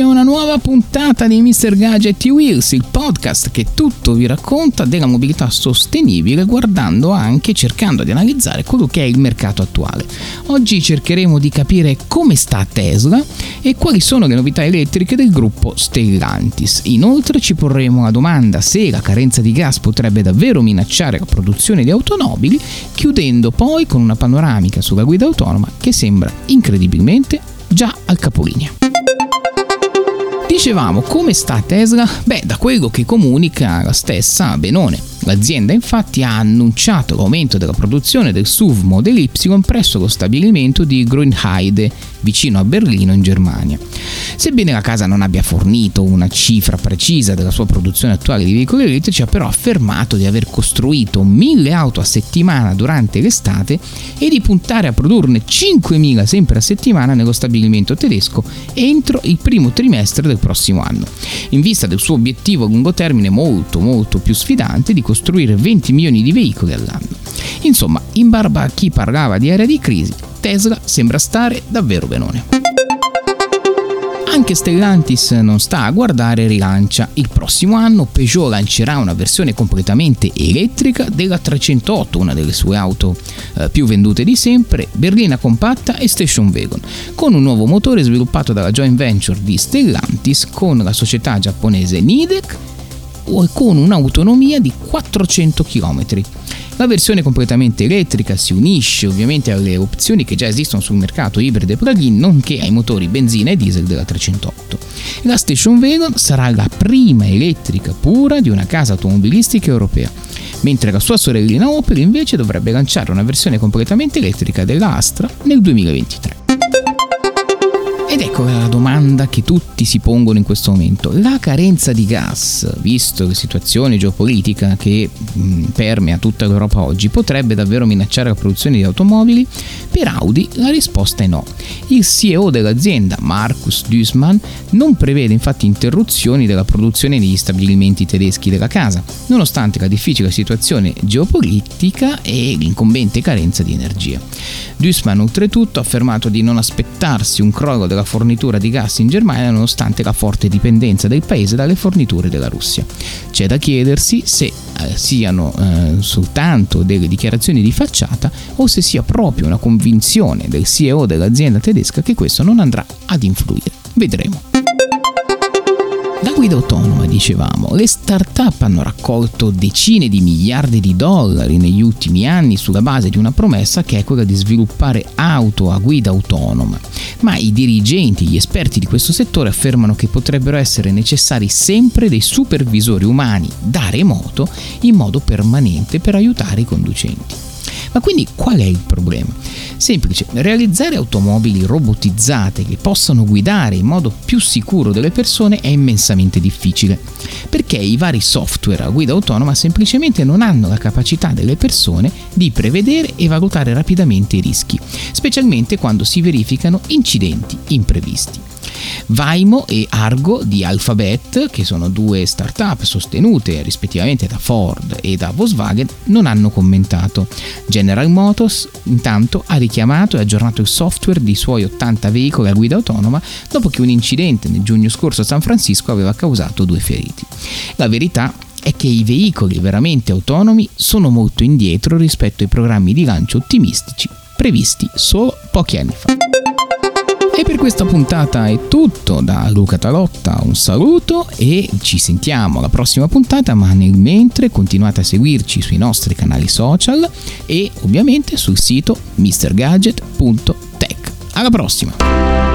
Benvenuti a una nuova puntata di Mr. Gadget Wheels, il podcast che tutto vi racconta della mobilità sostenibile guardando anche cercando di analizzare quello che è il mercato attuale. Oggi cercheremo di capire come sta Tesla e quali sono le novità elettriche del gruppo Stellantis. Inoltre ci porremo la domanda se la carenza di gas potrebbe davvero minacciare la produzione di automobili, chiudendo poi con una panoramica sulla guida autonoma che sembra incredibilmente già al capolinea. Dicevamo, come sta Tesla? Beh, da quello che comunica la stessa Benone. L'azienda infatti ha annunciato l'aumento della produzione del SUV Model Y presso lo stabilimento di Grünheide, vicino a Berlino in Germania. Sebbene la casa non abbia fornito una cifra precisa della sua produzione attuale di veicoli elettrici, ha però affermato di aver costruito 1000 auto a settimana durante l'estate e di puntare a produrne 5000 sempre a settimana nello stabilimento tedesco entro il primo trimestre del prossimo anno, in vista del suo obiettivo a lungo termine molto molto più sfidante di costruire 20 milioni di veicoli all'anno. Insomma, in barba a chi parlava di area di crisi, Tesla sembra stare davvero benone. Anche Stellantis non sta a guardare rilancia. Il prossimo anno Peugeot lancerà una versione completamente elettrica della 308, una delle sue auto eh, più vendute di sempre, berlina compatta e station wagon, con un nuovo motore sviluppato dalla joint venture di Stellantis con la società giapponese Nidec con un'autonomia di 400 km. La versione completamente elettrica si unisce ovviamente alle opzioni che già esistono sul mercato ibride plug-in, nonché ai motori benzina e diesel della 308. La Station Wagon sarà la prima elettrica pura di una casa automobilistica europea, mentre la sua sorellina Opel invece dovrebbe lanciare una versione completamente elettrica della Astra nel 2023. Ed ecco la domanda che tutti si pongono in questo momento. La carenza di gas, visto la situazione geopolitica che mh, permea tutta l'Europa oggi, potrebbe davvero minacciare la produzione di automobili? Per Audi la risposta è no. Il CEO dell'azienda, Markus Duismann, non prevede infatti interruzioni della produzione negli stabilimenti tedeschi della casa, nonostante la difficile situazione geopolitica e l'incombente carenza di energia. Duismann oltretutto ha affermato di non aspettarsi un crollo della fornitura di gas in Germania nonostante la forte dipendenza del paese dalle forniture della Russia. C'è da chiedersi se eh, siano eh, soltanto delle dichiarazioni di facciata o se sia proprio una convinzione del CEO dell'azienda tedesca che questo non andrà ad influire. Vedremo. La guida autonoma, dicevamo, le start-up hanno raccolto decine di miliardi di dollari negli ultimi anni sulla base di una promessa che è quella di sviluppare auto a guida autonoma, ma i dirigenti, gli esperti di questo settore affermano che potrebbero essere necessari sempre dei supervisori umani da remoto in modo permanente per aiutare i conducenti. Ma quindi qual è il problema? Semplice, realizzare automobili robotizzate che possano guidare in modo più sicuro delle persone è immensamente difficile, perché i vari software a guida autonoma semplicemente non hanno la capacità delle persone di prevedere e valutare rapidamente i rischi, specialmente quando si verificano incidenti imprevisti. Vaimo e Argo di Alphabet, che sono due start-up sostenute rispettivamente da Ford e da Volkswagen, non hanno commentato. General Motors intanto ha richiamato e aggiornato il software di suoi 80 veicoli a guida autonoma dopo che un incidente nel giugno scorso a San Francisco aveva causato due feriti. La verità è che i veicoli veramente autonomi sono molto indietro rispetto ai programmi di lancio ottimistici previsti solo pochi anni fa. E per questa puntata è tutto da Luca Talotta, un saluto e ci sentiamo alla prossima puntata, ma nel mentre continuate a seguirci sui nostri canali social e ovviamente sul sito mrgadget.tech. Alla prossima!